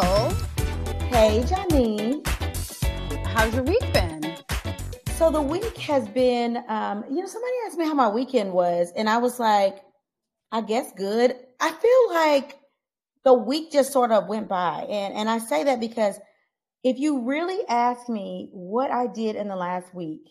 Nicole. Hey, Janine. How's your week been? So the week has been, um, you know, somebody asked me how my weekend was, and I was like, I guess good. I feel like the week just sort of went by, and and I say that because if you really ask me what I did in the last week,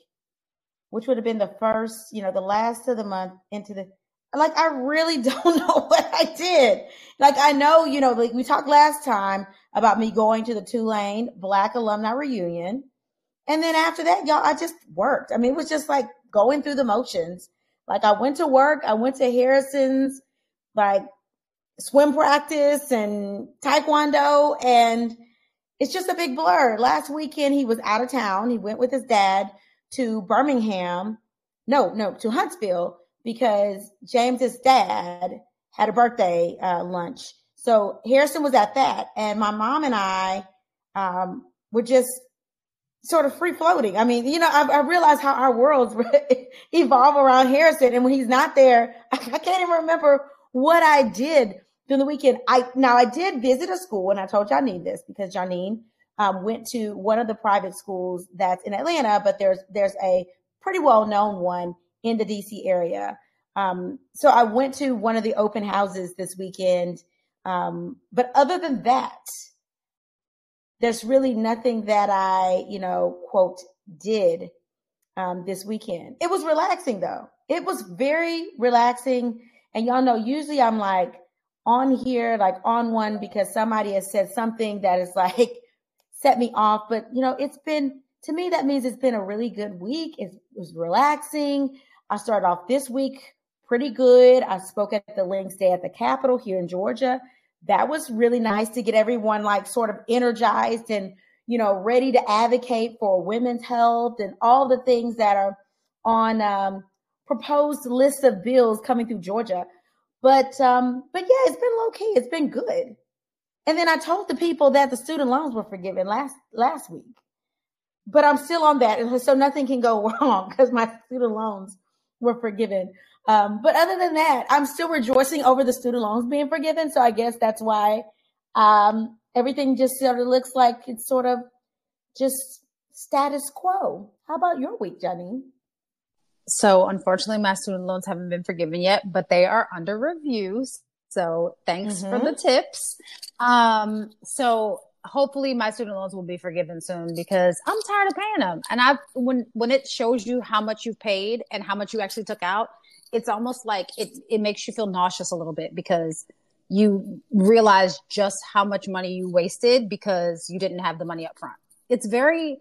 which would have been the first, you know, the last of the month into the like I really don't know what I did. Like I know, you know, like we talked last time about me going to the Tulane Black Alumni Reunion. And then after that, y'all, I just worked. I mean, it was just like going through the motions. Like I went to work, I went to Harrison's like swim practice and taekwondo and it's just a big blur. Last weekend he was out of town. He went with his dad to Birmingham. No, no, to Huntsville because James's dad had a birthday uh, lunch. So Harrison was at that, and my mom and I um, were just sort of free floating. I mean, you know, I, I realized how our worlds evolve around Harrison, and when he's not there, I, I can't even remember what I did during the weekend. I now I did visit a school, and I told Janine this because Janine um, went to one of the private schools that's in Atlanta, but there's there's a pretty well known one in the DC area. Um, so I went to one of the open houses this weekend. Um, but other than that, there's really nothing that I, you know, quote, did um, this weekend. It was relaxing though. It was very relaxing. And y'all know, usually I'm like on here, like on one because somebody has said something that is like set me off. But, you know, it's been, to me, that means it's been a really good week. It was relaxing. I started off this week pretty good. I spoke at the Links Day at the Capitol here in Georgia. That was really nice to get everyone like sort of energized and, you know, ready to advocate for women's health and all the things that are on um, proposed lists of bills coming through Georgia. But um, but yeah, it's been low key. It's been good. And then I told the people that the student loans were forgiven last last week. But I'm still on that, and so nothing can go wrong because my student loans were forgiven. Um, but other than that, I'm still rejoicing over the student loans being forgiven. So I guess that's why um, everything just sort of looks like it's sort of just status quo. How about your week, Janine? So unfortunately, my student loans haven't been forgiven yet, but they are under review. So thanks mm-hmm. for the tips. Um, so hopefully my student loans will be forgiven soon because I'm tired of paying them. And I when when it shows you how much you've paid and how much you actually took out, it's almost like it it makes you feel nauseous a little bit because you realize just how much money you wasted because you didn't have the money up front. It's very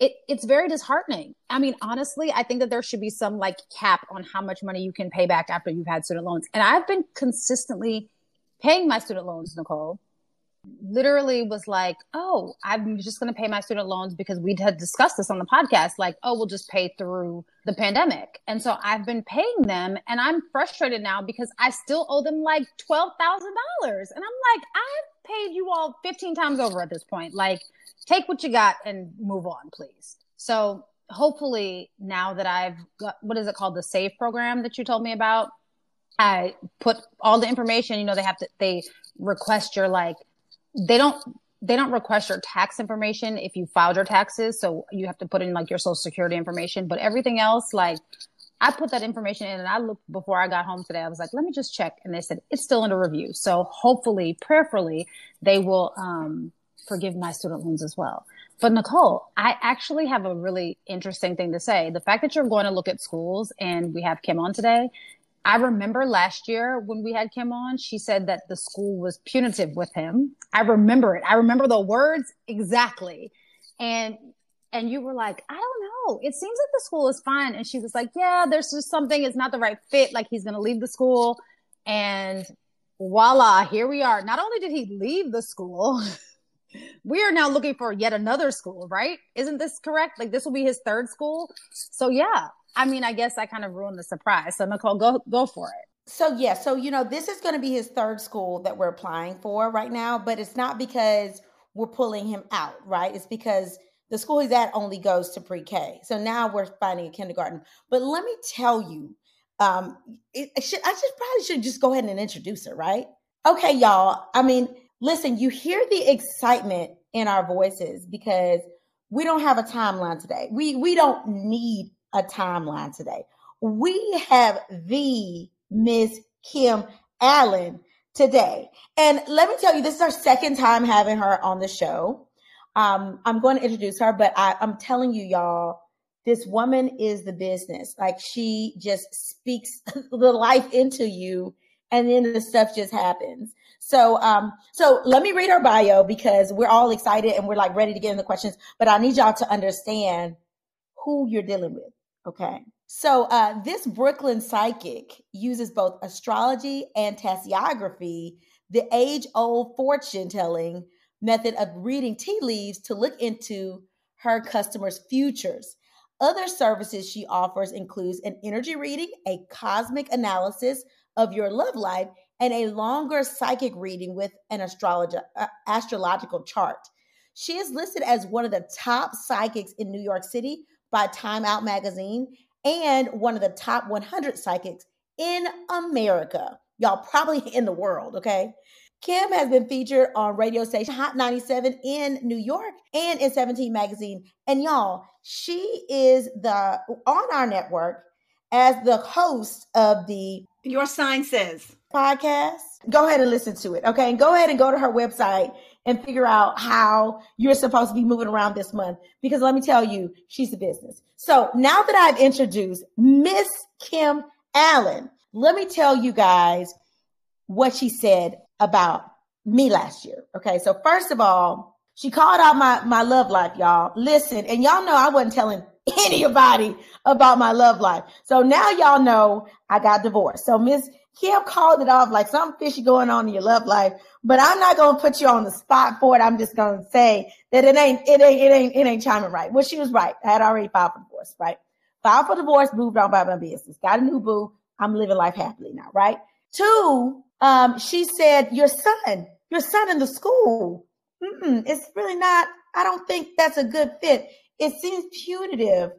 it, it's very disheartening. I mean, honestly, I think that there should be some like cap on how much money you can pay back after you've had student loans. And I've been consistently paying my student loans, Nicole literally was like, Oh, I'm just going to pay my student loans because we had discussed this on the podcast. Like, oh, we'll just pay through the pandemic. And so I've been paying them and I'm frustrated now because I still owe them like $12,000. And I'm like, I've paid you all 15 times over at this point. Like, take what you got and move on, please. So hopefully now that I've got, what is it called? The SAVE program that you told me about. I put all the information, you know, they have to, they request your like they don't they don't request your tax information if you filed your taxes. So you have to put in like your social security information, but everything else, like I put that information in and I looked before I got home today. I was like, let me just check. And they said it's still under review. So hopefully, prayerfully, they will, um, forgive my student loans as well. But Nicole, I actually have a really interesting thing to say. The fact that you're going to look at schools and we have Kim on today, I remember last year when we had Kim on, she said that the school was punitive with him. I remember it. I remember the words exactly. And and you were like, I don't know. It seems like the school is fine. And she was like, Yeah, there's just something, it's not the right fit. Like he's gonna leave the school. And voila, here we are. Not only did he leave the school, we are now looking for yet another school, right? Isn't this correct? Like this will be his third school. So yeah, I mean, I guess I kind of ruined the surprise. So Nicole, go go for it. So yeah, so you know, this is going to be his third school that we're applying for right now, but it's not because we're pulling him out, right? It's because the school he's at only goes to pre-K. So now we're finding a kindergarten. But let me tell you, um, it, it should, I just probably should just go ahead and introduce her, right? Okay, y'all. I mean, listen, you hear the excitement in our voices because we don't have a timeline today. We we don't need a timeline today. We have the Miss Kim Allen today. And let me tell you, this is our second time having her on the show. Um, I'm going to introduce her, but I, I'm telling you, y'all, this woman is the business. Like she just speaks the life into you, and then the stuff just happens. So, um, so let me read her bio because we're all excited and we're like ready to get in the questions. But I need y'all to understand who you're dealing with. Okay. So, uh, this Brooklyn psychic uses both astrology and tasseography, the age old fortune telling method of reading tea leaves to look into her customers' futures. Other services she offers includes an energy reading, a cosmic analysis of your love life, and a longer psychic reading with an uh, astrological chart. She is listed as one of the top psychics in New York City by Time Out magazine and one of the top 100 psychics in America. Y'all probably in the world, okay? Kim has been featured on radio station Hot 97 in New York and in 17 magazine. And y'all, she is the on our network as the host of the Your Sign Says podcast. Go ahead and listen to it. Okay. And go ahead and go to her website and figure out how you're supposed to be moving around this month. Because let me tell you, she's a business. So now that I've introduced Miss Kim Allen, let me tell you guys what she said about me last year. Okay. So first of all, she called out my, my love life, y'all. Listen, and y'all know I wasn't telling anybody about my love life. So now y'all know I got divorced. So Miss Kim called it off like something fishy going on in your love life, but I'm not to put you on the spot for it. I'm just to say that it ain't, it ain't, it ain't, it ain't chiming right. Well, she was right. I had already filed for divorce, right? Filed for divorce, moved on by my business, got a new boo. I'm living life happily now, right? Two, um, she said, your son, your son in the school. Mm-mm, it's really not, I don't think that's a good fit. It seems punitive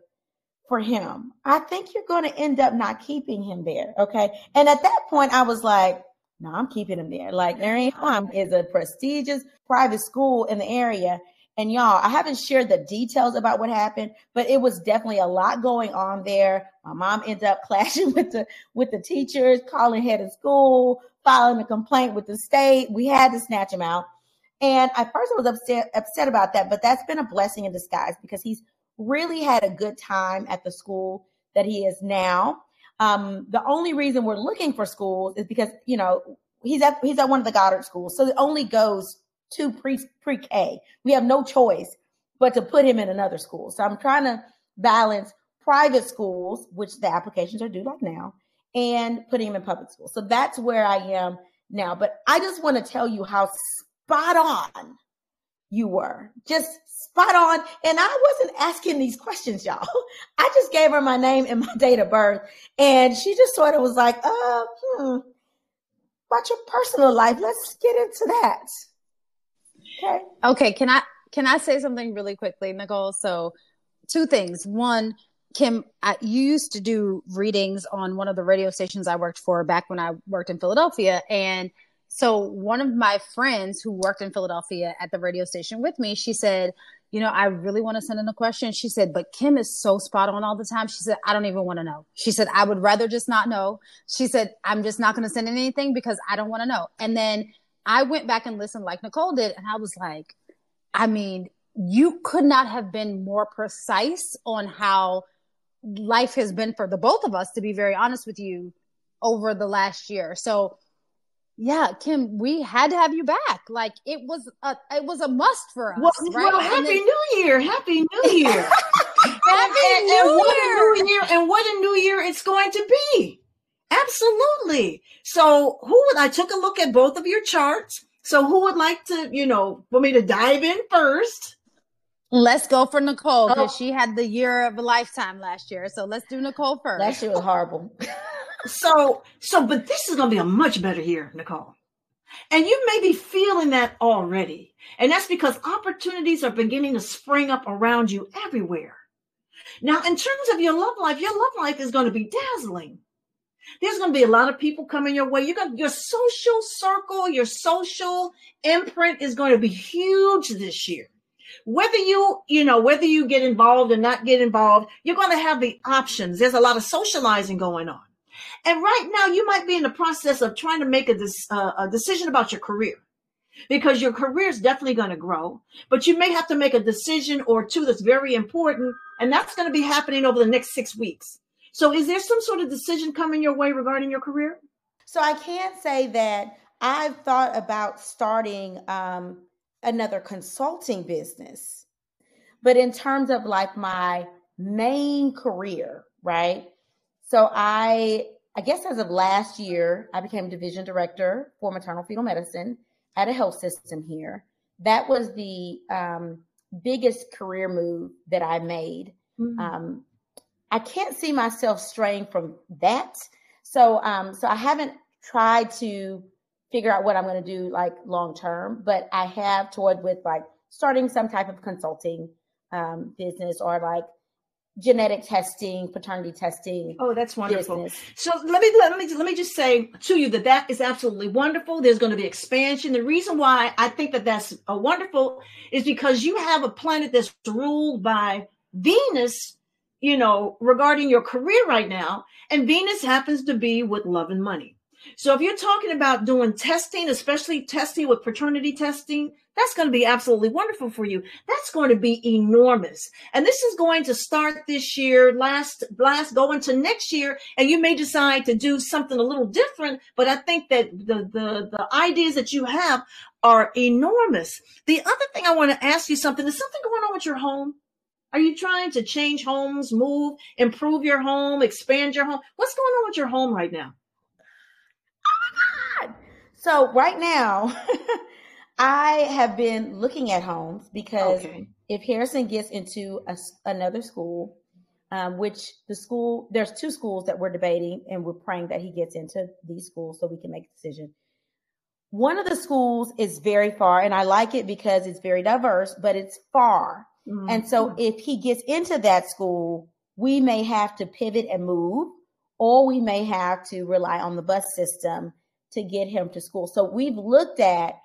for him. I think you're going to end up not keeping him there. Okay. And at that point, I was like, no, I'm keeping him there. Like, Marion Farm is a prestigious private school in the area. And y'all, I haven't shared the details about what happened, but it was definitely a lot going on there. My mom ended up clashing with the with the teachers, calling head of school, filing a complaint with the state. We had to snatch him out. And at first I was upset upset about that, but that's been a blessing in disguise because he's really had a good time at the school that he is now. Um, the only reason we're looking for schools is because, you know, he's at he's at one of the Goddard schools. So it only goes to pre pre K. We have no choice but to put him in another school. So I'm trying to balance private schools, which the applications are due like now, and putting him in public school. So that's where I am now. But I just want to tell you how spot on you were. Just spot on. And I wasn't asking these questions, y'all. I just gave her my name and my date of birth. And she just sort of was like, uh, hmm, about your personal life. Let's get into that. Okay. Okay. Can I, can I say something really quickly, Nicole? So two things. One, Kim, I, you used to do readings on one of the radio stations I worked for back when I worked in Philadelphia. And so one of my friends who worked in Philadelphia at the radio station with me, she said, you know, I really want to send in a question. She said, but Kim is so spot on all the time. She said, I don't even want to know. She said, I would rather just not know. She said, I'm just not going to send in anything because I don't want to know. And then I went back and listened like Nicole did. And I was like, I mean, you could not have been more precise on how life has been for the both of us, to be very honest with you, over the last year. So, yeah, Kim, we had to have you back. Like it was a it was a must for us. Well, right? well Happy then, New Year! Happy New Year! Happy and, New and, Year! What a New Year! And what a New Year it's going to be! Absolutely. So, who would I took a look at both of your charts? So, who would like to, you know, for me to dive in first? Let's go for Nicole because oh. she had the year of a lifetime last year. So let's do Nicole first. Last year was horrible. so, so, but this is going to be a much better year, Nicole. And you may be feeling that already. And that's because opportunities are beginning to spring up around you everywhere. Now, in terms of your love life, your love life is going to be dazzling. There's going to be a lot of people coming your way. You got your social circle, your social imprint is going to be huge this year whether you you know whether you get involved or not get involved you're going to have the options there's a lot of socializing going on and right now you might be in the process of trying to make a, uh, a decision about your career because your career is definitely going to grow but you may have to make a decision or two that's very important and that's going to be happening over the next six weeks so is there some sort of decision coming your way regarding your career so i can't say that i've thought about starting um, another consulting business. But in terms of like my main career, right? So I I guess as of last year, I became division director for maternal fetal medicine at a health system here. That was the um, biggest career move that I made. Mm-hmm. Um, I can't see myself straying from that. So, um, so I haven't tried to figure out what I'm going to do like long term. But I have toyed with like starting some type of consulting um, business or like genetic testing, paternity testing. Oh, that's wonderful. Business. So let me let me let me just say to you that that is absolutely wonderful. There's going to be expansion. The reason why I think that that's a wonderful is because you have a planet that's ruled by Venus. You know, regarding your career right now, and Venus happens to be with love and money. So if you're talking about doing testing, especially testing with paternity testing, that's going to be absolutely wonderful for you. That's going to be enormous. And this is going to start this year, last, last, go into next year, and you may decide to do something a little different. But I think that the, the, the ideas that you have are enormous. The other thing I want to ask you something, is something going on with your home? Are you trying to change homes, move, improve your home, expand your home? What's going on with your home right now? So right now, I have been looking at homes because okay. if Harrison gets into a, another school, um, which the school, there's two schools that we're debating, and we're praying that he gets into these schools so we can make a decision. One of the schools is very far, and I like it because it's very diverse, but it's far. Mm-hmm. And so if he gets into that school, we may have to pivot and move, or we may have to rely on the bus system to get him to school. So we've looked at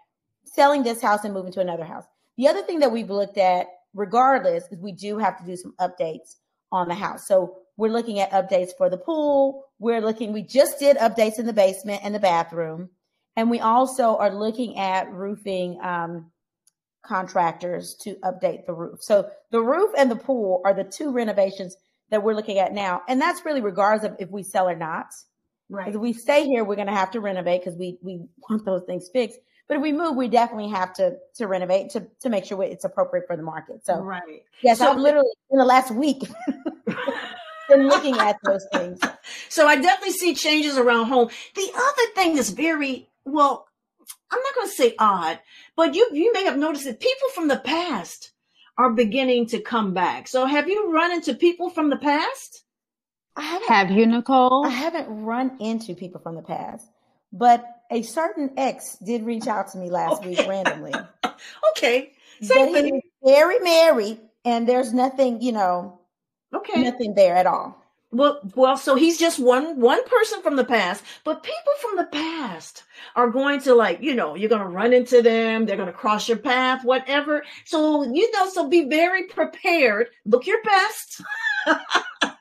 selling this house and moving to another house. The other thing that we've looked at, regardless, is we do have to do some updates on the house. So we're looking at updates for the pool. We're looking, we just did updates in the basement and the bathroom. And we also are looking at roofing um, contractors to update the roof. So the roof and the pool are the two renovations that we're looking at now. And that's really regardless of if we sell or not. Right. If we stay here, we're going to have to renovate because we we want those things fixed. But if we move, we definitely have to to renovate to to make sure it's appropriate for the market. So right. Yes, so, I've literally in the last week been looking at those things. So I definitely see changes around home. The other thing is very well. I'm not going to say odd, but you you may have noticed that people from the past are beginning to come back. So have you run into people from the past? Have you, Nicole? I haven't run into people from the past, but a certain ex did reach out to me last okay. week randomly. okay. Same but he's very married, and there's nothing, you know, okay, nothing there at all. Well, well, so he's just one one person from the past, but people from the past are going to like, you know, you're going to run into them, they're going to cross your path, whatever. So, you know, so be very prepared. Look your best.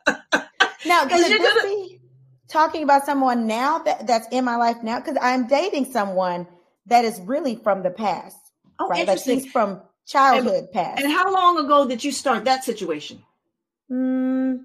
Now, could this gonna... be talking about someone now that, that's in my life now? Because I'm dating someone that is really from the past. Oh, right? interesting. Like he's from childhood and, past. And how long ago did you start that situation? Mm,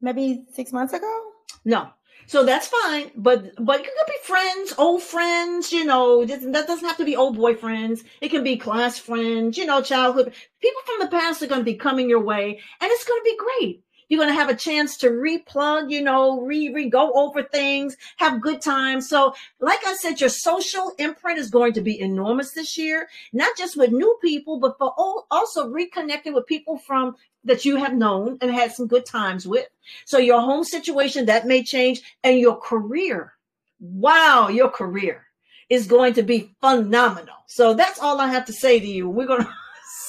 maybe six months ago. No. So that's fine, but but it could be friends, old friends, you know. That doesn't have to be old boyfriends. It can be class friends, you know, childhood people from the past are going to be coming your way, and it's going to be great. You're going to have a chance to replug, you know, re, re go over things, have good times. So, like I said, your social imprint is going to be enormous this year, not just with new people, but for also reconnecting with people from that you have known and had some good times with. So your home situation that may change and your career. Wow, your career is going to be phenomenal. So that's all I have to say to you. We're going to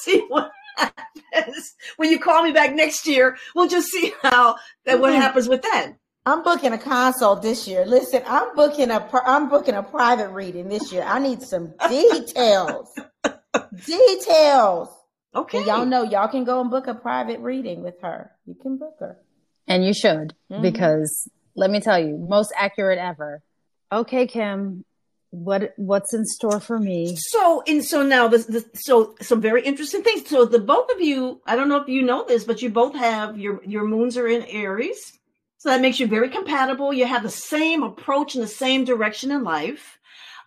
see what happens when you call me back next year. We'll just see how that what mm-hmm. happens with that. I'm booking a consult this year. Listen, I'm booking a I'm booking a private reading this year. I need some details. details. Okay. And y'all know y'all can go and book a private reading with her. You can book her. And you should mm-hmm. because let me tell you, most accurate ever. Okay, Kim, what what's in store for me. So and so now this, this, so some very interesting things. So the both of you i don't know if you know this but you both have your your moons are in aries. So that makes you very compatible. You have the same approach and the same direction in life.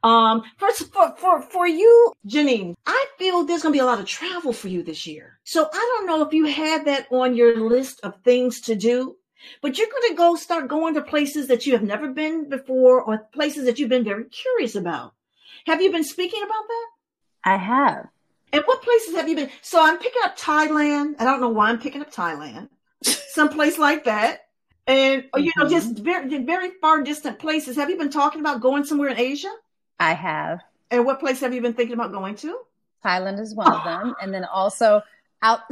Um first for for for you janine i feel there's gonna be a lot of travel for you this year. So i don't know if you had that on your list of things to do but you're going to go start going to places that you have never been before or places that you've been very curious about. Have you been speaking about that? I have. And what places have you been? So I'm picking up Thailand. I don't know why I'm picking up Thailand. Someplace like that. And mm-hmm. you know, just mm-hmm. very very far distant places. Have you been talking about going somewhere in Asia? I have. And what place have you been thinking about going to? Thailand is one of them. And then also out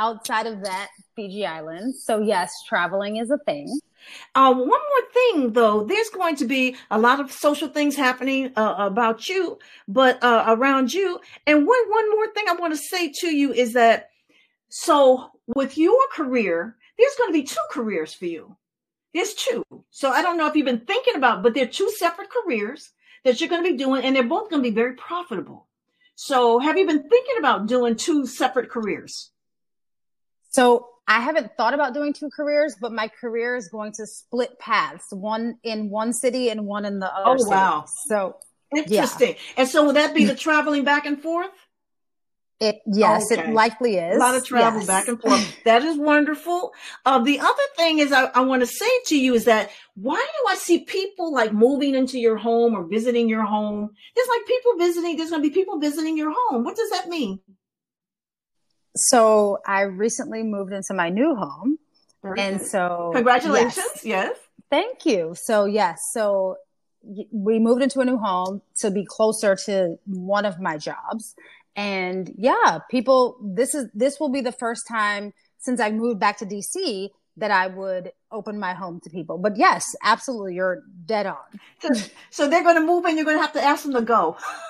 outside of that, Fiji Islands. So yes, traveling is a thing. Uh, one more thing, though, there's going to be a lot of social things happening uh, about you, but uh, around you. And one one more thing I want to say to you is that so with your career, there's going to be two careers for you. There's two. So I don't know if you've been thinking about, but they're two separate careers that you're going to be doing, and they're both going to be very profitable. So have you been thinking about doing two separate careers? So I haven't thought about doing two careers, but my career is going to split paths, one in one city and one in the other. Oh, city. wow. So interesting. Yeah. And so will that be the traveling back and forth? It yes, okay. it likely is. A lot of travel yes. back and forth. that is wonderful. Uh, the other thing is I, I want to say to you is that why do I see people like moving into your home or visiting your home? There's like people visiting, there's gonna be people visiting your home. What does that mean? So I recently moved into my new home. Very and good. so congratulations. Yes. yes. Thank you. So yes, so we moved into a new home to be closer to one of my jobs. And yeah, people this is this will be the first time since I moved back to DC that I would open my home to people. But yes, absolutely, you're dead on. So, so they're going to move and you're going to have to ask them to go.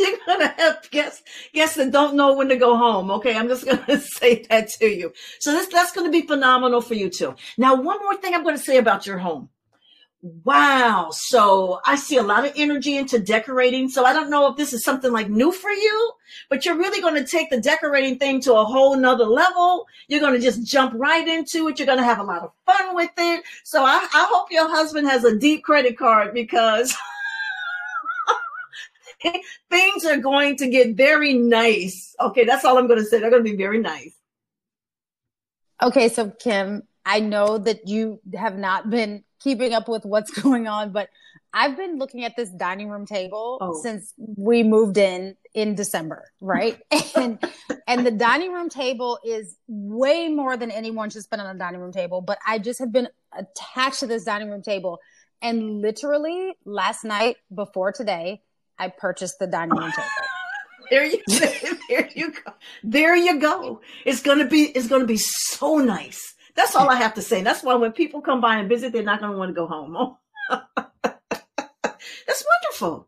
you're gonna have guests guests that don't know when to go home. Okay, I'm just gonna say that to you. So this that's gonna be phenomenal for you too. Now, one more thing I'm gonna say about your home. Wow. So I see a lot of energy into decorating. So I don't know if this is something like new for you, but you're really going to take the decorating thing to a whole nother level. You're going to just jump right into it. You're going to have a lot of fun with it. So I, I hope your husband has a deep credit card because things are going to get very nice. Okay, that's all I'm going to say. They're going to be very nice. Okay, so Kim, I know that you have not been keeping up with what's going on, but I've been looking at this dining room table oh. since we moved in in December, right? and and the dining room table is way more than anyone should spend on a dining room table, but I just have been attached to this dining room table and literally last night before today, I purchased the dining room table. there you there you go. There you go. It's gonna be it's gonna be so nice. That's all I have to say. That's why when people come by and visit, they're not gonna want to go home. That's wonderful.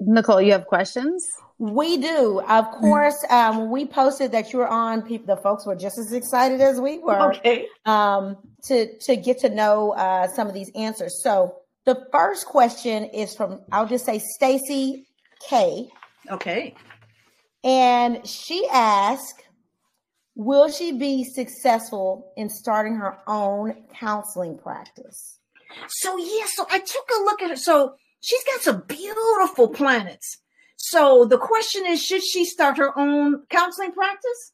Nicole, you have questions? We do. Of course, um, we posted that you were on, people, the folks were just as excited as we were okay. um, to, to get to know uh, some of these answers. So The first question is from I'll just say Stacy K. Okay. And she asked, Will she be successful in starting her own counseling practice? So, yeah, so I took a look at her. So, she's got some beautiful planets. So, the question is should she start her own counseling practice?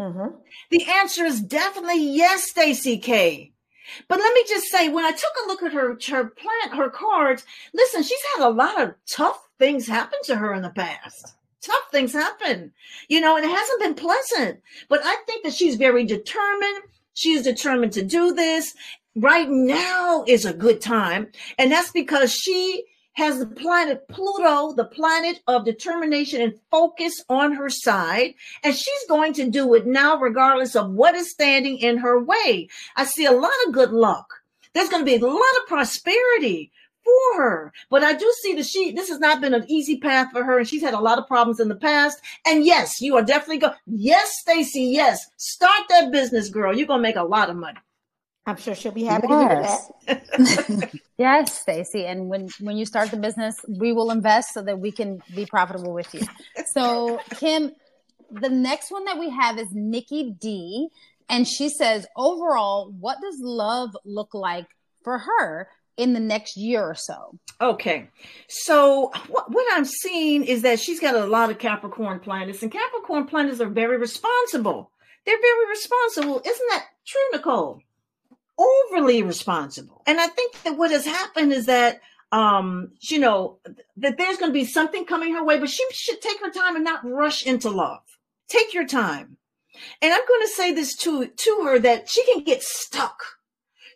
Mm-hmm. The answer is definitely yes, Stacy K. But let me just say, when I took a look at her her plant her cards, listen, she's had a lot of tough things happen to her in the past tough things happen, you know, and it hasn't been pleasant. But I think that she's very determined. She is determined to do this. Right now is a good time. And that's because she has the planet Pluto, the planet of determination and focus on her side. And she's going to do it now, regardless of what is standing in her way. I see a lot of good luck. There's going to be a lot of prosperity for her. But I do see that she this has not been an easy path for her, and she's had a lot of problems in the past. And yes, you are definitely going. Yes, Stacy. Yes, start that business, girl. You're gonna make a lot of money. I'm sure she'll be happy yes. to hear that. yes, Stacy. And when when you start the business, we will invest so that we can be profitable with you. So, Kim, the next one that we have is Nikki D, and she says, overall, what does love look like for her? in the next year or so. Okay. So what, what, I'm seeing is that she's got a lot of Capricorn planets, and Capricorn planets are very responsible. They're very responsible. Isn't that true, Nicole? Overly responsible. And I think that what has happened is that um, you know, that there's going to be something coming her way, but she should take her time and not rush into love. Take your time. And I'm going to say this to to her that she can get stuck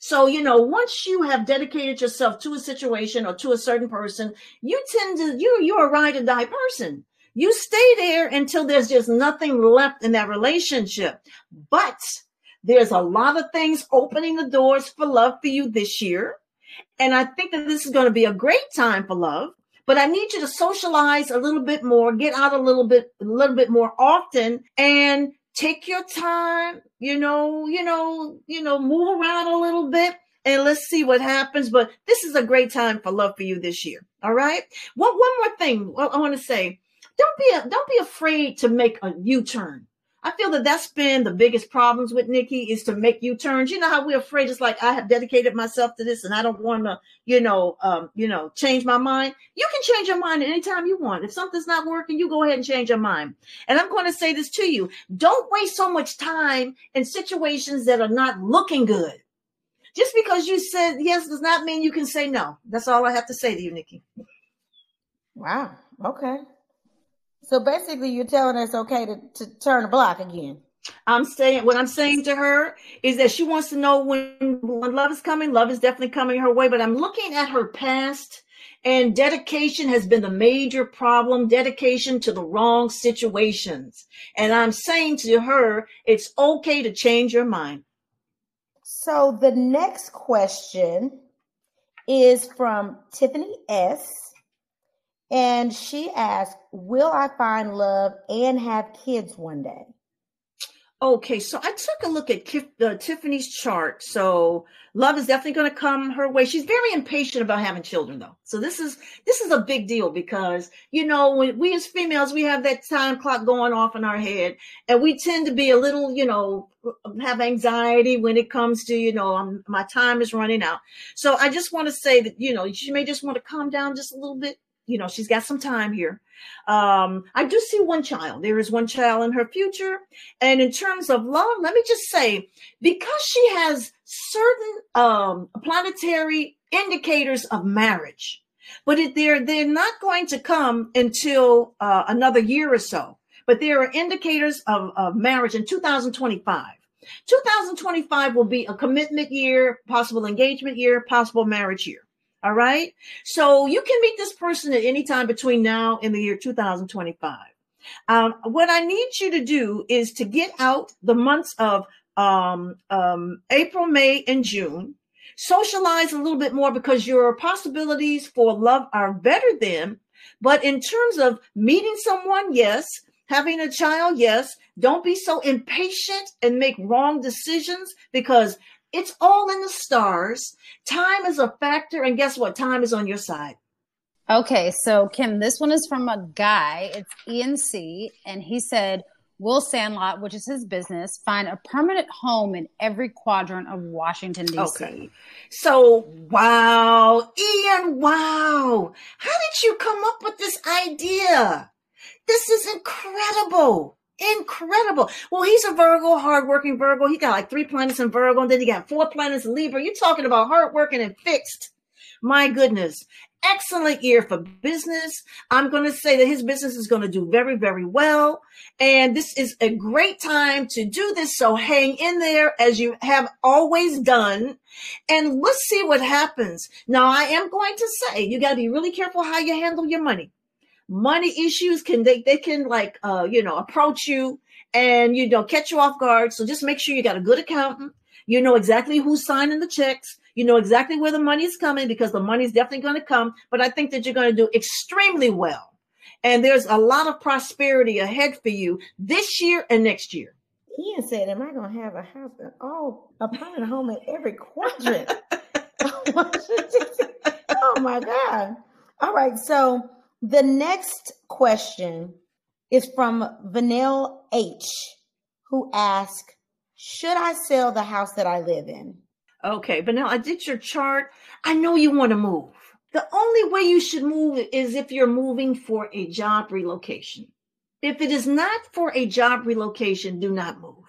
so, you know, once you have dedicated yourself to a situation or to a certain person, you tend to, you, you're a ride or die person. You stay there until there's just nothing left in that relationship. But there's a lot of things opening the doors for love for you this year. And I think that this is going to be a great time for love but I need you to socialize a little bit more, get out a little bit, a little bit more often and take your time, you know, you know, you know, move around a little bit and let's see what happens. But this is a great time for love for you this year. All right. One one more thing well, I want to say. Don't be a, don't be afraid to make a U-turn. I feel that that's been the biggest problems with Nikki is to make U turns. You know how we're afraid. It's like I have dedicated myself to this, and I don't want to, you know, um, you know, change my mind. You can change your mind at any time you want. If something's not working, you go ahead and change your mind. And I'm going to say this to you: don't waste so much time in situations that are not looking good. Just because you said yes does not mean you can say no. That's all I have to say to you, Nikki. Wow. Okay. So basically, you're telling us okay to, to turn the block again. I'm saying what I'm saying to her is that she wants to know when when love is coming. Love is definitely coming her way, but I'm looking at her past and dedication has been the major problem, dedication to the wrong situations. And I'm saying to her, it's okay to change your mind. So the next question is from Tiffany S. And she asked, Will I find love and have kids one day? Okay, so I took a look at Kif, uh, Tiffany's chart. So love is definitely going to come her way. She's very impatient about having children, though. So this is this is a big deal because you know when we as females we have that time clock going off in our head, and we tend to be a little, you know, have anxiety when it comes to you know um, my time is running out. So I just want to say that you know she may just want to calm down just a little bit you know she's got some time here. Um i do see one child. There is one child in her future. And in terms of love let me just say because she has certain um planetary indicators of marriage but it, they're they're not going to come until uh, another year or so. But there are indicators of, of marriage in 2025 2025 will be a commitment year possible engagement year possible marriage year all right. So you can meet this person at any time between now and the year 2025. Um, what I need you to do is to get out the months of um, um, April, May, and June. Socialize a little bit more because your possibilities for love are better then. But in terms of meeting someone, yes. Having a child, yes. Don't be so impatient and make wrong decisions because It's all in the stars. Time is a factor. And guess what? Time is on your side. Okay, so Kim, this one is from a guy. It's Ian C. And he said, Will Sandlot, which is his business, find a permanent home in every quadrant of Washington, D.C.? Okay. So, wow, Ian, wow. How did you come up with this idea? This is incredible. Incredible. Well, he's a Virgo, hardworking Virgo. He got like three planets in Virgo, and then he got four planets in Libra. You're talking about hardworking and fixed. My goodness excellent year for business. I'm going to say that his business is going to do very, very well. And this is a great time to do this. So hang in there as you have always done. And let's see what happens. Now, I am going to say you got to be really careful how you handle your money. Money issues can, they, they can like, uh, you know, approach you and, you know, catch you off guard. So just make sure you got a good accountant. You know exactly who's signing the checks you know exactly where the money is coming because the money is definitely going to come. But I think that you're going to do extremely well. And there's a lot of prosperity ahead for you this year and next year. Ian said, Am I going to have a house in all, a permanent home in every quadrant? oh my God. All right. So the next question is from Vanille H, who asked, Should I sell the house that I live in? Okay, now I did your chart. I know you want to move. The only way you should move is if you're moving for a job relocation. If it is not for a job relocation, do not move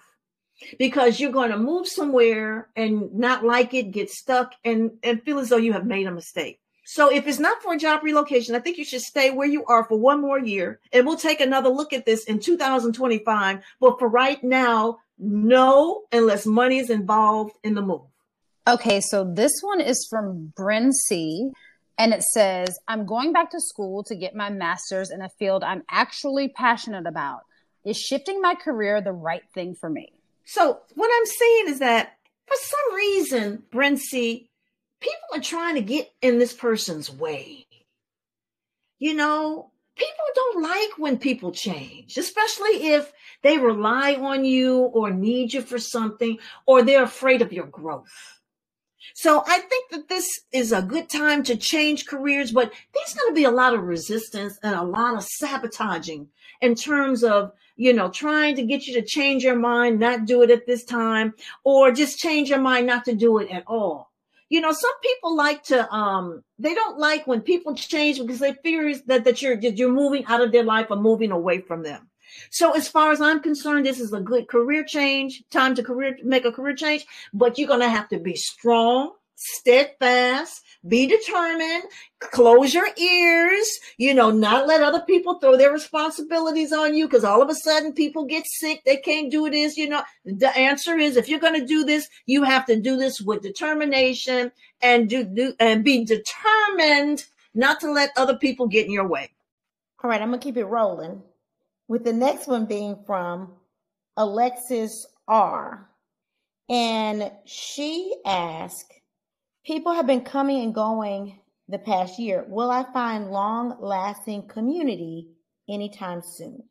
because you're going to move somewhere and not like it, get stuck, and, and feel as though you have made a mistake. So if it's not for a job relocation, I think you should stay where you are for one more year and we'll take another look at this in 2025. But for right now, no, unless money is involved in the move. Okay, so this one is from Bryn C. And it says, I'm going back to school to get my master's in a field I'm actually passionate about. Is shifting my career the right thing for me? So, what I'm saying is that for some reason, Bryn C, people are trying to get in this person's way. You know, people don't like when people change, especially if they rely on you or need you for something or they're afraid of your growth. So I think that this is a good time to change careers, but there's going to be a lot of resistance and a lot of sabotaging in terms of, you know, trying to get you to change your mind, not do it at this time, or just change your mind not to do it at all. You know, some people like to, um, they don't like when people change because they fear that, that you're, you're moving out of their life or moving away from them. So as far as I'm concerned, this is a good career change, time to career make a career change, but you're going to have to be strong, steadfast, be determined, close your ears, you know, not let other people throw their responsibilities on you because all of a sudden people get sick, they can't do this, you know. The answer is if you're going to do this, you have to do this with determination and do, do and be determined not to let other people get in your way. All right, I'm going to keep it rolling with the next one being from Alexis R. And she asked, People have been coming and going the past year. Will I find long lasting community anytime soon?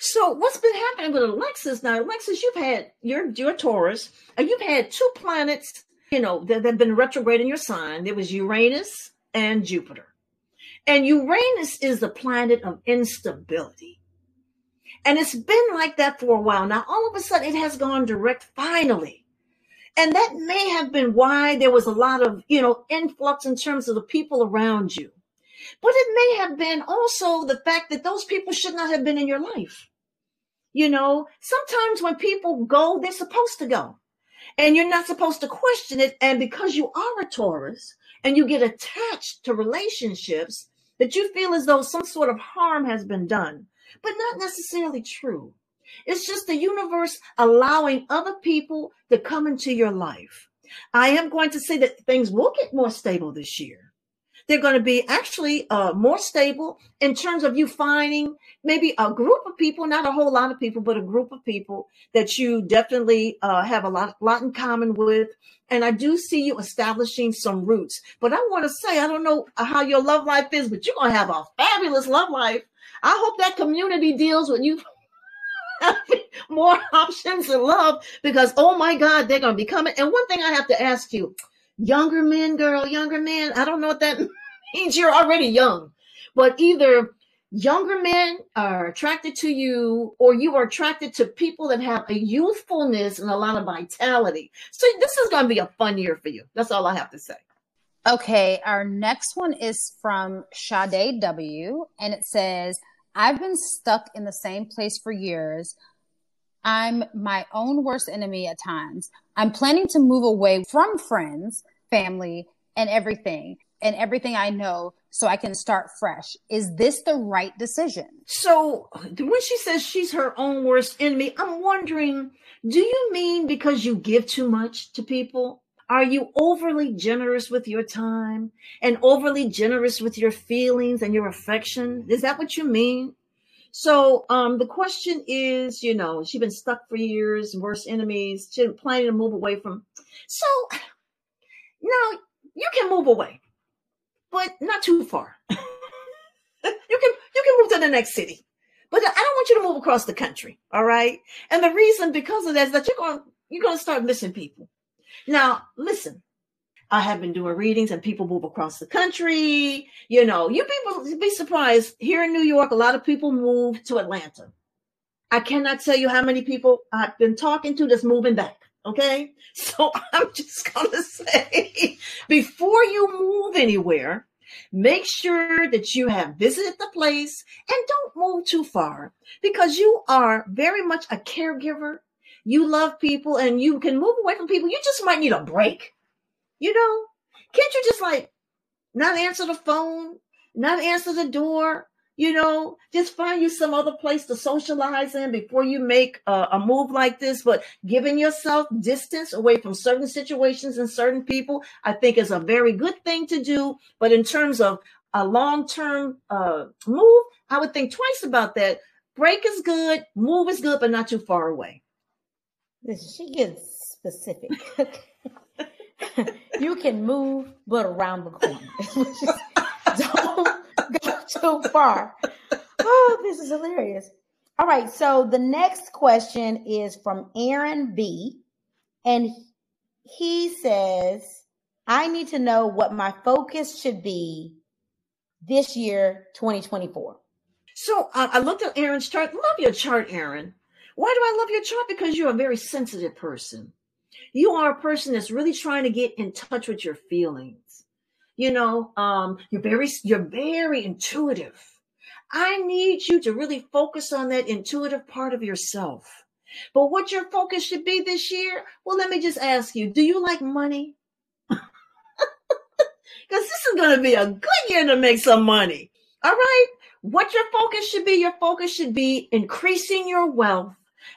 So what's been happening with Alexis now? Alexis, you've had you're you're Taurus, and you've had two planets, you know, that have been retrograde in your sign. There was Uranus and Jupiter. And Uranus is the planet of instability. And it's been like that for a while. Now, all of a sudden, it has gone direct finally. And that may have been why there was a lot of, you know, influx in terms of the people around you. But it may have been also the fact that those people should not have been in your life. You know, sometimes when people go, they're supposed to go. And you're not supposed to question it. And because you are a Taurus and you get attached to relationships, that you feel as though some sort of harm has been done but not necessarily true. It's just the universe allowing other people to come into your life. I am going to say that things will get more stable this year. They're going to be actually uh, more stable in terms of you finding maybe a group of people, not a whole lot of people, but a group of people that you definitely uh, have a lot, lot in common with. And I do see you establishing some roots. But I want to say, I don't know how your love life is, but you're going to have a fabulous love life I hope that community deals with you. more options in love because oh my God, they're gonna be coming. And one thing I have to ask you, younger men, girl, younger men, I don't know what that means. You're already young, but either younger men are attracted to you or you are attracted to people that have a youthfulness and a lot of vitality. So this is to be a fun year for you. That's all I have to say. Okay, our next one is from Sade W, and it says, I've been stuck in the same place for years. I'm my own worst enemy at times. I'm planning to move away from friends, family, and everything, and everything I know so I can start fresh. Is this the right decision? So when she says she's her own worst enemy, I'm wondering, do you mean because you give too much to people? Are you overly generous with your time and overly generous with your feelings and your affection? Is that what you mean? So um, the question is, you know, she's been stuck for years, worst enemies, she's planning to move away from. So now you can move away but not too far. you can you can move to the next city, but I don't want you to move across the country. All right. And the reason because of that is that you're going you're going to start missing people. Now, listen. I have been doing readings and people move across the country. You know, you people be surprised. Here in New York, a lot of people move to Atlanta. I cannot tell you how many people I've been talking to that's moving back. Okay. So I'm just going to say before you move anywhere, make sure that you have visited the place and don't move too far because you are very much a caregiver. You love people and you can move away from people. You just might need a break. You know, can't you just like not answer the phone, not answer the door, you know, just find you some other place to socialize in before you make a, a, move like this. But giving yourself distance away from certain situations and certain people, I think is a very good thing to do. But in terms of a long term uh, move, I would think twice about that. Break is good, move is good, but not too far away. She gets specific. you can move, but around the corner. Don't go too far. Oh, this is hilarious. All right. So the next question is from Aaron B. And he says, I need to know what my focus should be this year, 2024. So uh, I looked at Aaron's chart. Love your chart, Aaron. Why do I love your chart? Because you're a very sensitive person. You are a person that's really trying to get in touch with your feelings. You know um, you're very you're very intuitive. I need you to really focus on that intuitive part of yourself. But what your focus should be this year well let me just ask you do you like money? Because this is going to be a good year to make some money. All right? What your focus should be your focus should be increasing your wealth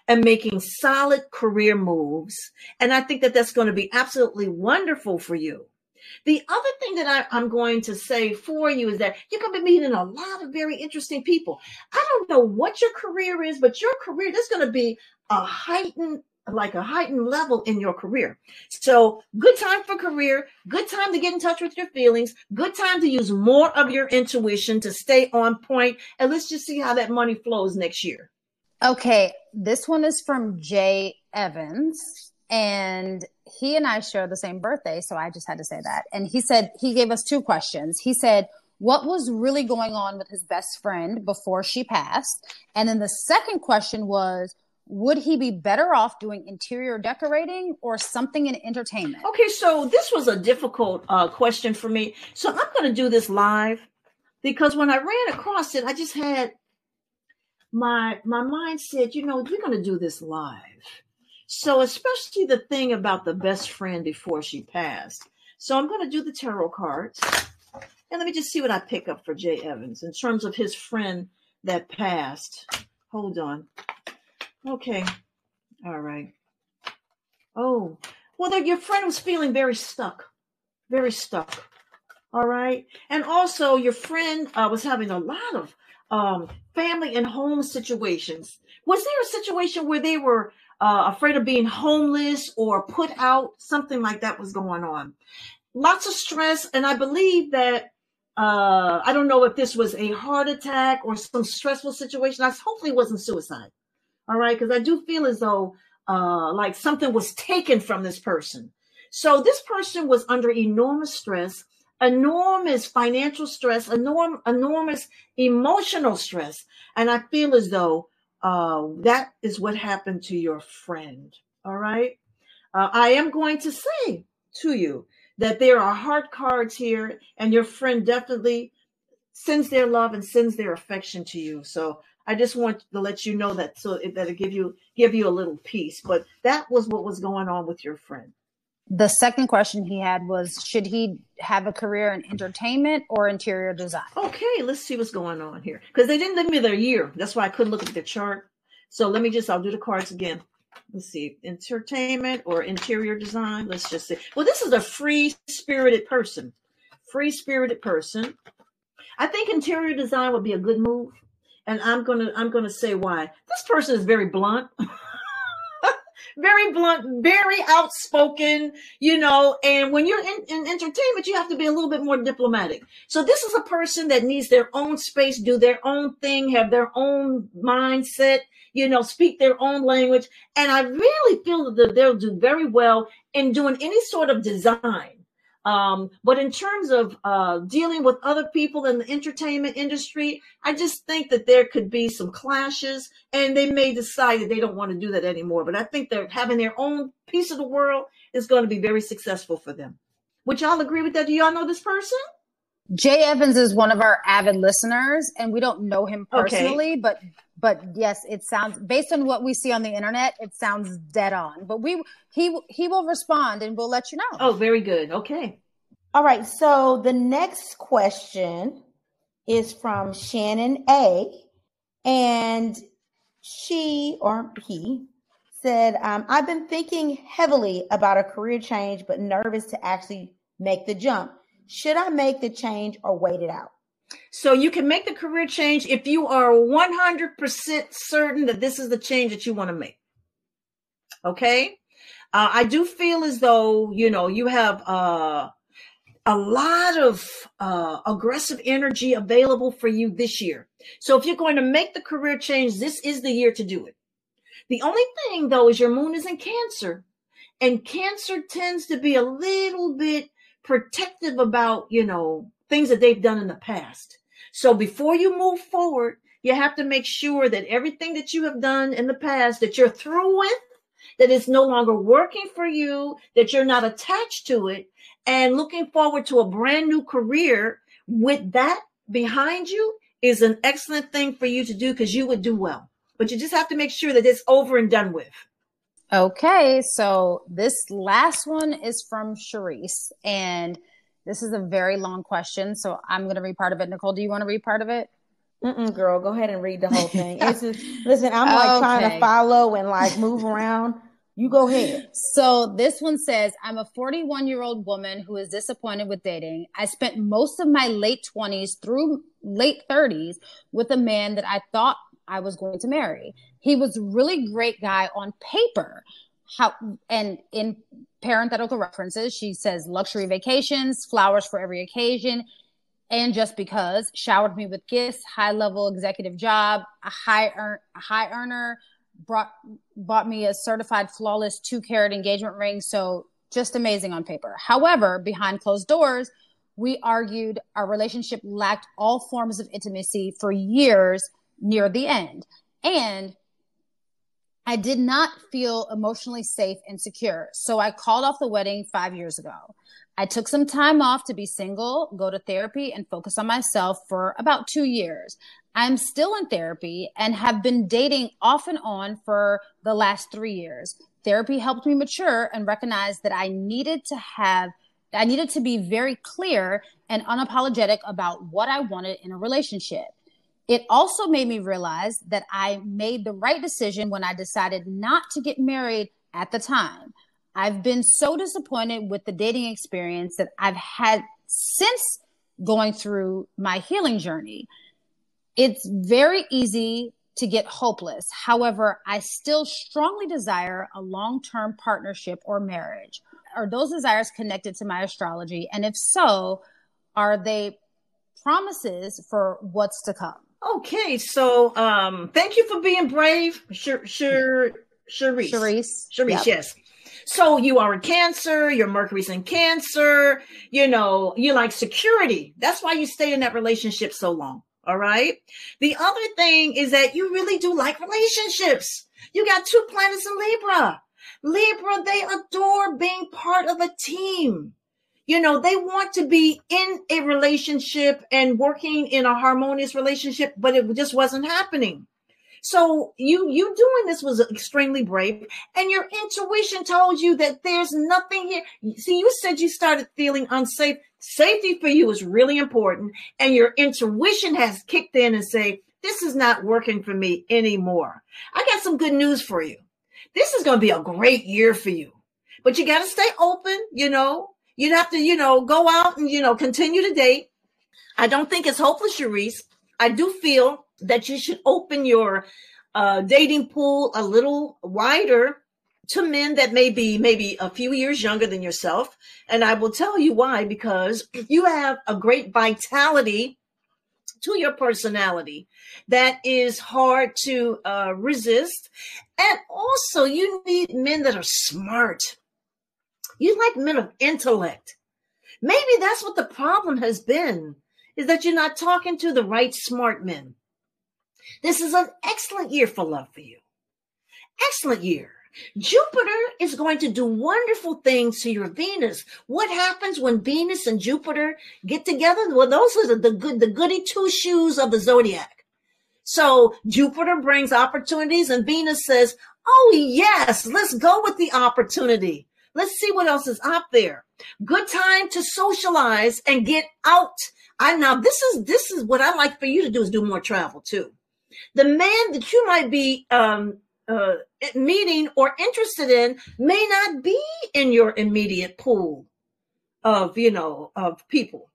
and making solid career moves and i think that that's going to be absolutely wonderful for you the other thing that I, am going to say for you is that you're going to be meeting a lot of very interesting people. I don't know what your career is, but your career, there's going to be a heightened like a heightened level in your career. So, good time for career, good time to get in touch with your feelings, good time to use more of your intuition to stay on point, and let's just see how that money flows next year. Okay, this one is from Jay Evans and he and I share the same birthday, so I just had to say that. And he said he gave us two questions. He said, "What was really going on with his best friend before she passed?" And then the second question was, would he be better off doing interior decorating or something in entertainment? Okay, so this was a difficult uh, question for me. So I'm going to do this live because when I ran across it, I just had my my mind said, you know, we're going to do this live. So, especially the thing about the best friend before she passed. So, I'm going to do the tarot cards. And let me just see what I pick up for Jay Evans in terms of his friend that passed. Hold on. Okay. All right. Oh, well, your friend was feeling very stuck, very stuck. All right. And also, your friend uh, was having a lot of um, family and home situations. Was there a situation where they were uh, afraid of being homeless or put out, something like that was going on. Lots of stress. And I believe that, uh, I don't know if this was a heart attack or some stressful situation. I hopefully it wasn't suicide. All right, because I do feel as though uh, like something was taken from this person. So this person was under enormous stress, enormous financial stress, enorm- enormous emotional stress, and I feel as though uh, that is what happened to your friend. All right, uh, I am going to say to you that there are heart cards here, and your friend definitely sends their love and sends their affection to you. So I just want to let you know that so that'll give you give you a little peace. But that was what was going on with your friend. The second question he had was Should he have a career in entertainment or interior design? Okay, let's see what's going on here. Because they didn't give me their year. That's why I couldn't look at the chart. So let me just, I'll do the cards again. Let's see, entertainment or interior design. Let's just see. Well, this is a free spirited person. Free spirited person. I think interior design would be a good move. And I'm gonna I'm gonna say why. This person is very blunt. very blunt, very outspoken, you know. And when you're in, in, entertainment, you have to be a little bit more diplomatic. So this is a person that needs their own space, do their own thing, have their own mindset, you know, speak their own language. And I really feel that they'll do very well in doing any sort of design. Um, but in terms of uh, dealing with other people in the entertainment industry, I just think that there could be some clashes and they may decide that they don't want to do that anymore. But I think they're having their own piece of the world is going to be very successful for them. Would y'all agree with that? Do y'all know this person? Jay Evans is one of our avid listeners, and we don't know him personally, okay. but but yes, it sounds based on what we see on the internet, it sounds dead on. But we he he will respond, and we'll let you know. Oh, very good. Okay. All right. So the next question is from Shannon A, and she or he said, um, "I've been thinking heavily about a career change, but nervous to actually make the jump." Should I make the change or wait it out? So you can make the career change if you are 100% certain that this is the change that you want to make. Okay. Uh, I do feel as though, you know, you have uh, a lot of uh, aggressive energy available for you this year. So if you're going to make the career change, this is the year to do it. The only thing though is your moon is in Cancer, and Cancer tends to be a little bit protective about, you know, things that they've done in the past. So before you move forward, you have to make sure that everything that you have done in the past that you're through with, that it's no longer working for you, that you're not attached to it, and looking forward to a brand new career with that behind you is an excellent thing for you to do because you would do well. But you just have to make sure that it's over and done with. Okay, so this last one is from Charisse, and this is a very long question. So I'm going to read part of it. Nicole, do you want to read part of it? Mm-mm, girl, go ahead and read the whole thing. It's just, listen, I'm like okay. trying to follow and like move around. You go ahead. So this one says, I'm a 41 year old woman who is disappointed with dating. I spent most of my late 20s through late 30s with a man that I thought I was going to marry. He was really great guy on paper. How and in parenthetical references, she says luxury vacations, flowers for every occasion, and just because showered me with gifts, high level executive job, a high earn, a high earner, brought bought me a certified flawless two carat engagement ring. So just amazing on paper. However, behind closed doors, we argued our relationship lacked all forms of intimacy for years near the end. And I did not feel emotionally safe and secure. So I called off the wedding five years ago. I took some time off to be single, go to therapy, and focus on myself for about two years. I'm still in therapy and have been dating off and on for the last three years. Therapy helped me mature and recognize that I needed to have, I needed to be very clear and unapologetic about what I wanted in a relationship. It also made me realize that I made the right decision when I decided not to get married at the time. I've been so disappointed with the dating experience that I've had since going through my healing journey. It's very easy to get hopeless. However, I still strongly desire a long term partnership or marriage. Are those desires connected to my astrology? And if so, are they promises for what's to come? Okay, so um, thank you for being brave, sure, sure, Sharice. Sharice. Sharice, yep. yes. So you are a Cancer, your Mercury's in Cancer, you know, you like security. That's why you stay in that relationship so long. All right. The other thing is that you really do like relationships. You got two planets in Libra. Libra, they adore being part of a team. You know, they want to be in a relationship and working in a harmonious relationship, but it just wasn't happening. So you you doing this was extremely brave, and your intuition told you that there's nothing here. See, you said you started feeling unsafe. Safety for you is really important, and your intuition has kicked in and say, "This is not working for me anymore." I got some good news for you. This is going to be a great year for you, but you got to stay open. You know, you have to, you know, go out and you know continue to date. I don't think it's hopeless, Sharice. I do feel that you should open your uh, dating pool a little wider to men that may be maybe a few years younger than yourself. And I will tell you why, because you have a great vitality to your personality that is hard to uh, resist. And also, you need men that are smart. You like men of intellect. Maybe that's what the problem has been, is that you're not talking to the right smart men. This is an excellent year for love for you. Excellent year. Jupiter is going to do wonderful things to your Venus. What happens when Venus and Jupiter get together? Well, those are the, good, the goody two shoes of the zodiac. So Jupiter brings opportunities and Venus says, Oh, yes, let's go with the opportunity. Let's see what else is out there. Good time to socialize and get out. I now this is this is what I like for you to do is do more travel too the man that you might be um, uh, meeting or interested in may not be in your immediate pool of you know of people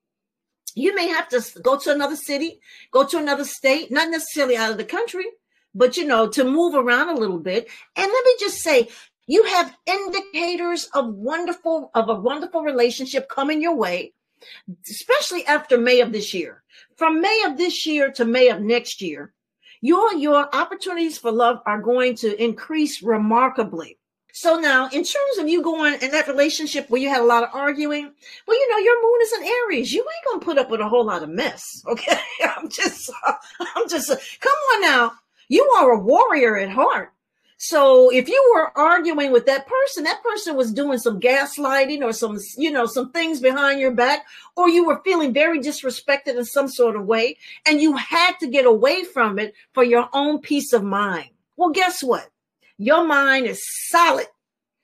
you may have to go to another city go to another state not necessarily out of the country but you know to move around a little bit and let me just say you have indicators of wonderful of a wonderful relationship coming your way especially after may of this year from may of this year to may of next year your your opportunities for love are going to increase remarkably. So now, in terms of you going in that relationship where you had a lot of arguing, well, you know, your moon is in Aries. You ain't gonna put up with a whole lot of mess. Okay, I'm just, I'm just. Come on now, you are a warrior at heart. So if you were arguing with that person, that person was doing some gaslighting or some, you know, some things behind your back, or you were feeling very disrespected in some sort of way, and you had to get away from it for your own peace of mind. Well, guess what? Your mind is solid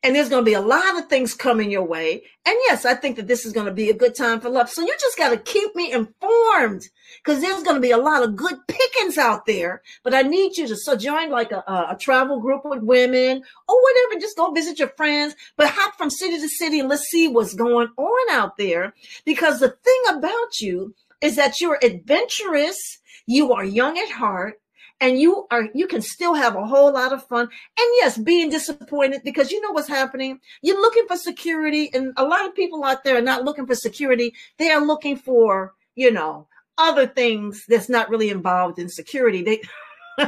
and there's going to be a lot of things coming your way. And yes, I think that this is going to be a good time for love. So you just got to keep me informed because there's going to be a lot of good pickings out there. But I need you to so join like a, a, travel group with women or whatever. Just go visit your friends, but hop from city to city and let's see what's going on out there. Because the thing about you is that you're adventurous. You are young at heart and you are you can still have a whole lot of fun. And yes being disappointed because you know what's happening. You're looking for security and a lot of people out there are not looking for security. They are looking for you know other things that's not really involved in security. They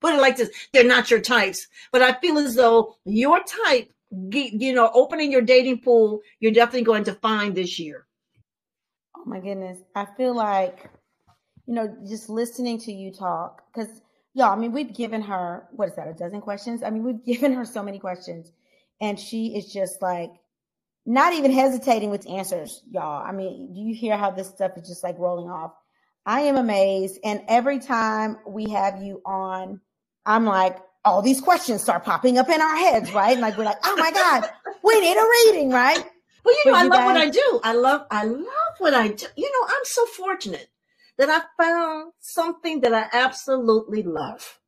put it like this they're not your types. But i feel as though your type you know opening your dating pool you're definitely going to find this year. Oh my goodness. I feel like you know just listening to you talk because yeah, I mean, we've given her, what is that, a dozen questions? I mean, we've given her so many questions. And she is just like, not even hesitating with answers, y'all. I mean, do you hear how this stuff is just like rolling off? I am amazed. And every time we have you on, I'm like, all these questions start popping up in our heads, right? And like, we're like, oh my God, we need a reading, right? Well, you know, I love guys- what I do. I love, I love what I do. You know, I'm so fortunate that I found something that I absolutely love.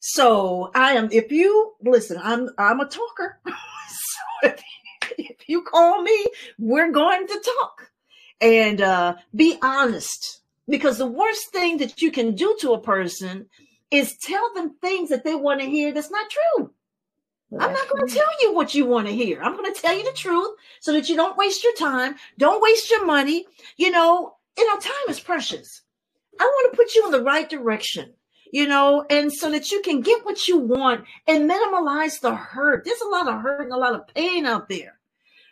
So I am, if you listen, I'm, I'm a talker. so if, if you call me, we're going to talk and uh, be honest because the worst thing that you can do to a person is tell them things that they want to hear that's not true. I'm not going to tell you what you want to hear. I'm going to tell you the truth so that you don't waste your time, don't waste your money. You know, you know, time is precious. I want to put you in the right direction, you know, and so that you can get what you want and minimize the hurt. There's a lot of hurt and a lot of pain out there.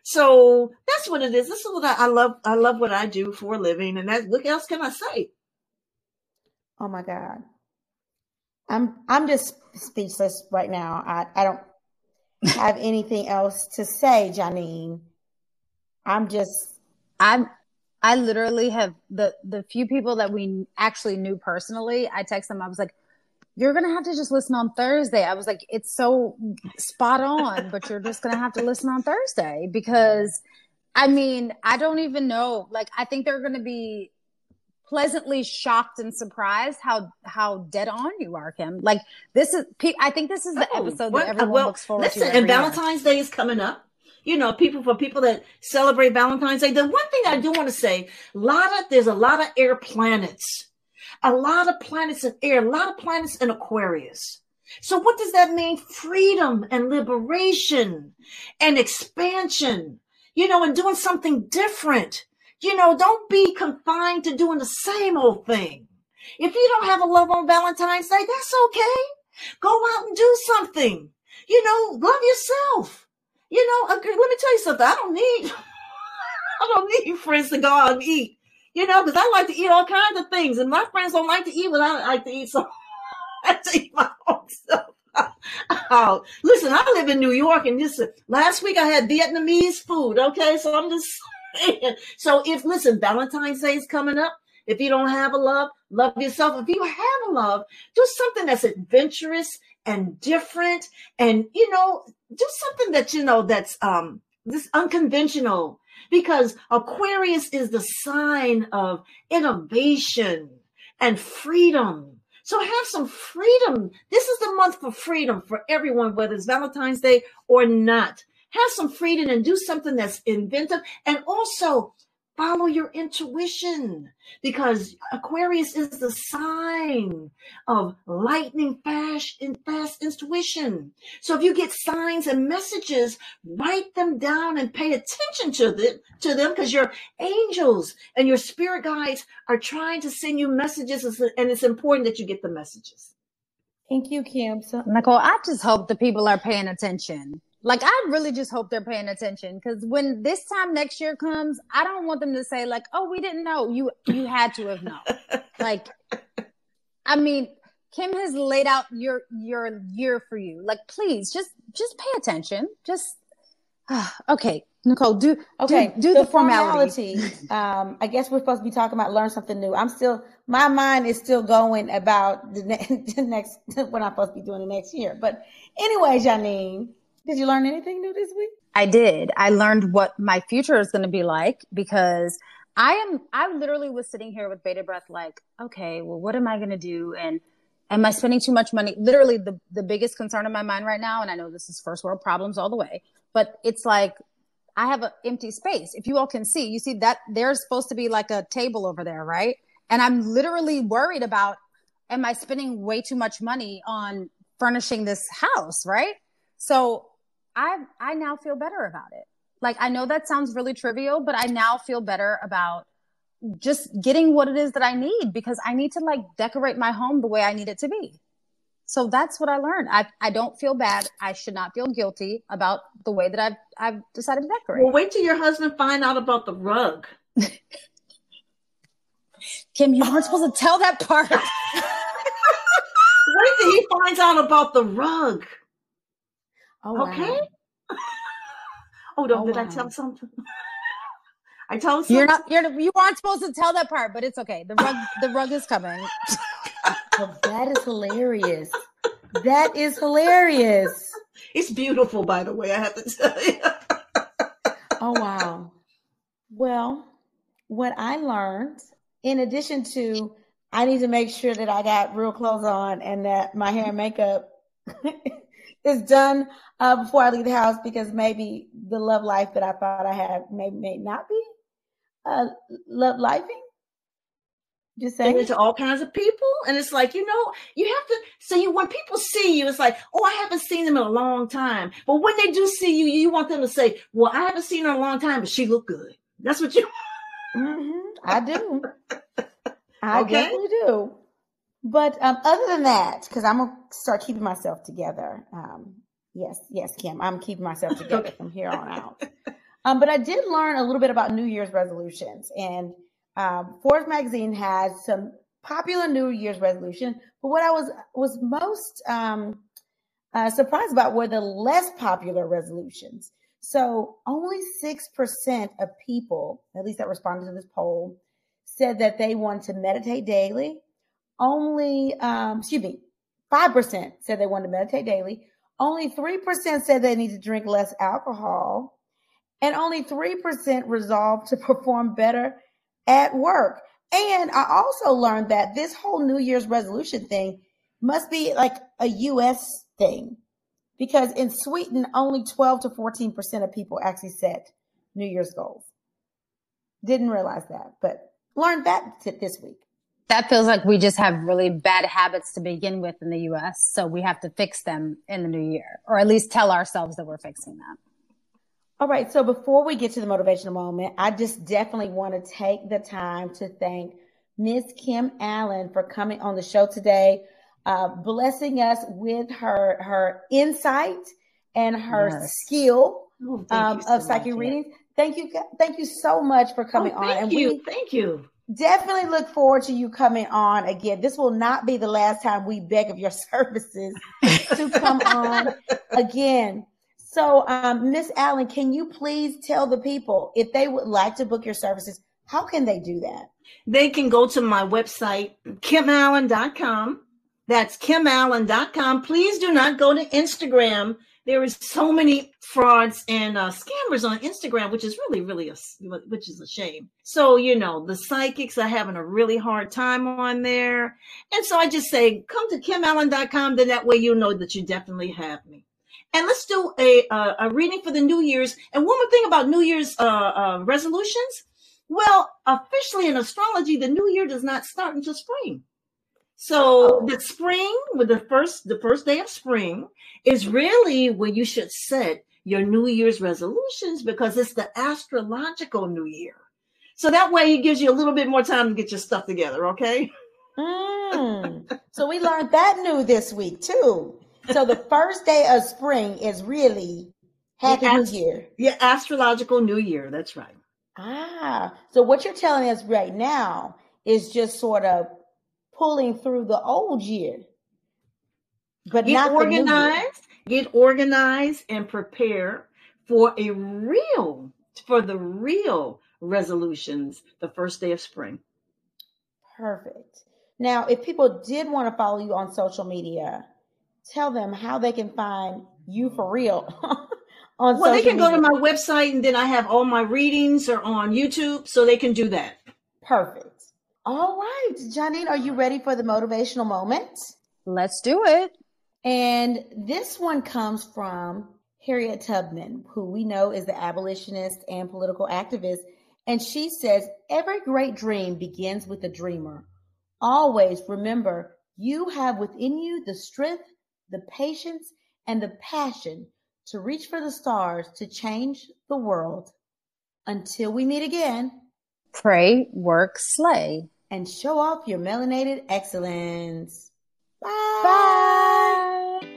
So that's what it is. This is what I, I love. I love what I do for a living. And that, what else can I say? Oh my God. I'm, I'm just speechless right now. I, I don't have anything else to say, Janine. I'm just. I'm. I literally have the the few people that we actually knew personally. I text them. I was like, "You're gonna have to just listen on Thursday." I was like, "It's so spot on, but you're just gonna have to listen on Thursday because." I mean, I don't even know. Like, I think they're going to be pleasantly shocked and surprised how how dead on you are, Kim. Like this is, I think this is the oh, episode that everyone well, looks forward listen, to. And Valentine's Day is coming up. You know, people for people that celebrate Valentine's Day. The one thing I do want to say, a lot of there's a lot of air planets, a lot of planets in air, a lot of planets in Aquarius. So what does that mean? Freedom and liberation and expansion, you know, and doing something different. You know, don't be confined to doing the same old thing. If you don't have a love on Valentine's Day, that's okay. Go out and do something. You know, love yourself. You know, let me tell you something. I don't need, I don't need friends to go out and eat. You know, because I like to eat all kinds of things, and my friends don't like to eat what I like to eat. So I have to eat my own stuff. oh, listen, I live in New York, and this last week I had Vietnamese food. Okay, so I'm just so if listen, Valentine's Day is coming up. If you don't have a love, love yourself. If you have a love, do something that's adventurous and different, and you know, do something that you know that's um this unconventional. Because Aquarius is the sign of innovation and freedom. So have some freedom. This is the month for freedom for everyone, whether it's Valentine's Day or not have some freedom and do something that's inventive and also follow your intuition because Aquarius is the sign of lightning fast and fast intuition. So if you get signs and messages, write them down and pay attention to them to them because your angels and your spirit guides are trying to send you messages and it's important that you get the messages. Thank you, Kim. So- Nicole, I just hope the people are paying attention like I really just hope they're paying attention because when this time next year comes, I don't want them to say like, "Oh, we didn't know." You you had to have known. like, I mean, Kim has laid out your your year for you. Like, please just just pay attention. Just uh, okay, Nicole, do okay. Do, do the, the, formality. formality um, I guess we're supposed to be talking about learn something new. I'm still my mind is still going about the, ne- the next what I'm supposed to be doing the next year. But anyway, Janine did you learn anything new this week? I did. I learned what my future is going to be like because I am, I literally was sitting here with bated breath, like, okay, well, what am I going to do? And am I spending too much money? Literally the, the biggest concern in my mind right now. And I know this is first world problems all the way, but it's like, I have an empty space. If you all can see, you see that there's supposed to be like a table over there, right? And I'm literally worried about, am I spending way too much money on furnishing this house, right? So I I now feel better about it. Like I know that sounds really trivial, but I now feel better about just getting what it is that I need because I need to like decorate my home the way I need it to be. So that's what I learned. I, I don't feel bad. I should not feel guilty about the way that I've I've decided to decorate. Well, wait till your husband find out about the rug. Kim, you weren't oh. supposed to tell that part. wait till he finds out about the rug. Oh, okay. Wow. oh, no, oh, did wow. I tell something? I told you're not you're you aren't supposed to tell that part, but it's okay. The rug the rug is coming. oh, that is hilarious. That is hilarious. It's beautiful, by the way. I have to tell you. oh wow. Well, what I learned, in addition to I need to make sure that I got real clothes on and that my hair and makeup is done uh, before I leave the house because maybe the love life that I thought I had may may not be uh, love lifing. Just saying it to all kinds of people, and it's like you know you have to. So you when people see you, it's like oh I haven't seen them in a long time. But when they do see you, you want them to say, well I haven't seen her in a long time, but she look good. That's what you. Mm-hmm. I do. I Okay. definitely do. But um, other than that, because I'm gonna start keeping myself together. Um, yes, yes, Kim, I'm keeping myself together from here on out. Um, but I did learn a little bit about New Year's resolutions, and um, Forbes magazine has some popular New Year's resolution. But what I was was most um, uh, surprised about were the less popular resolutions. So only six percent of people, at least that responded to this poll, said that they want to meditate daily. Only, um, excuse me, five percent said they want to meditate daily. Only three percent said they need to drink less alcohol, and only three percent resolved to perform better at work. And I also learned that this whole New Year's resolution thing must be like a U.S. thing because in Sweden, only 12 to 14% of people actually set New Year's goals. Didn't realize that, but learned that this week. That feels like we just have really bad habits to begin with in the US. So we have to fix them in the new year, or at least tell ourselves that we're fixing them. All right. So before we get to the motivational moment, I just definitely want to take the time to thank Miss Kim Allen for coming on the show today, uh, blessing us with her her insight and her Yes. skill Oh, um, so of psychic much. readings. Thank you, thank you so much for coming Oh, on, thank and you. we Thank you. Definitely look forward to you coming on again. This will not be the last time we beg of your services to come on again. So, um, Miss Allen, can you please tell the people if they would like to book your services, how can they do that? They can go to my website, kimallen.com. That's kimallen.com. Please do not go to Instagram. There is so many frauds and uh, scammers on Instagram, which is really, really, a, which is a shame. So, you know, the psychics are having a really hard time on there. And so I just say, come to kimallen.com. Then that way you know that you definitely have me. And let's do a, a reading for the New Year's. And one more thing about New Year's uh, uh, resolutions. Well, officially in astrology, the new year does not start until spring. So the spring, with the first the first day of spring, is really when you should set your New Year's resolutions because it's the astrological New Year. So that way it gives you a little bit more time to get your stuff together, okay? Mm. so we learned that new this week too. So the first day of spring is really Happy New Year. Yeah, astrological New Year. That's right. Ah, so what you're telling us right now is just sort of pulling through the old year, but Get not the new year. organized, get organized and prepare for a real, for the real resolutions the first day of spring. Perfect. Now, if people did want to follow you on social media, tell them how they can find you for real on Well, they can go to my website and then I have all my readings are on YouTube, so they can do that. Perfect. All right, Janine, are you ready for the motivational moment? Let's do it. And this one comes from Harriet Tubman, who we know is the abolitionist and political activist. And she says, Every great dream begins with a dreamer. Always remember, you have within you the strength, the patience, and the passion to reach for the stars to change the world. Until we meet again, Pray, work, slay. And show off your melanated excellence. Bye. Bye.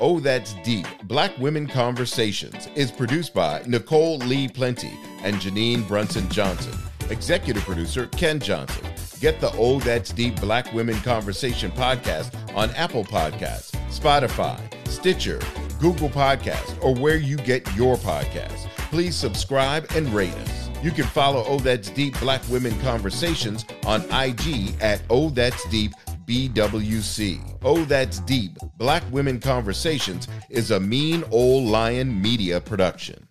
Oh, That's Deep Black Women Conversations is produced by Nicole Lee Plenty and Janine Brunson Johnson. Executive producer Ken Johnson. Get the Oh That's Deep Black Women Conversation podcast on Apple Podcasts, Spotify, Stitcher, Google Podcasts, or where you get your podcasts. Please subscribe and rate us. You can follow Oh That's Deep Black Women Conversations on IG at Oh That's Deep BWC. Oh That's Deep Black Women Conversations is a Mean Old Lion media production.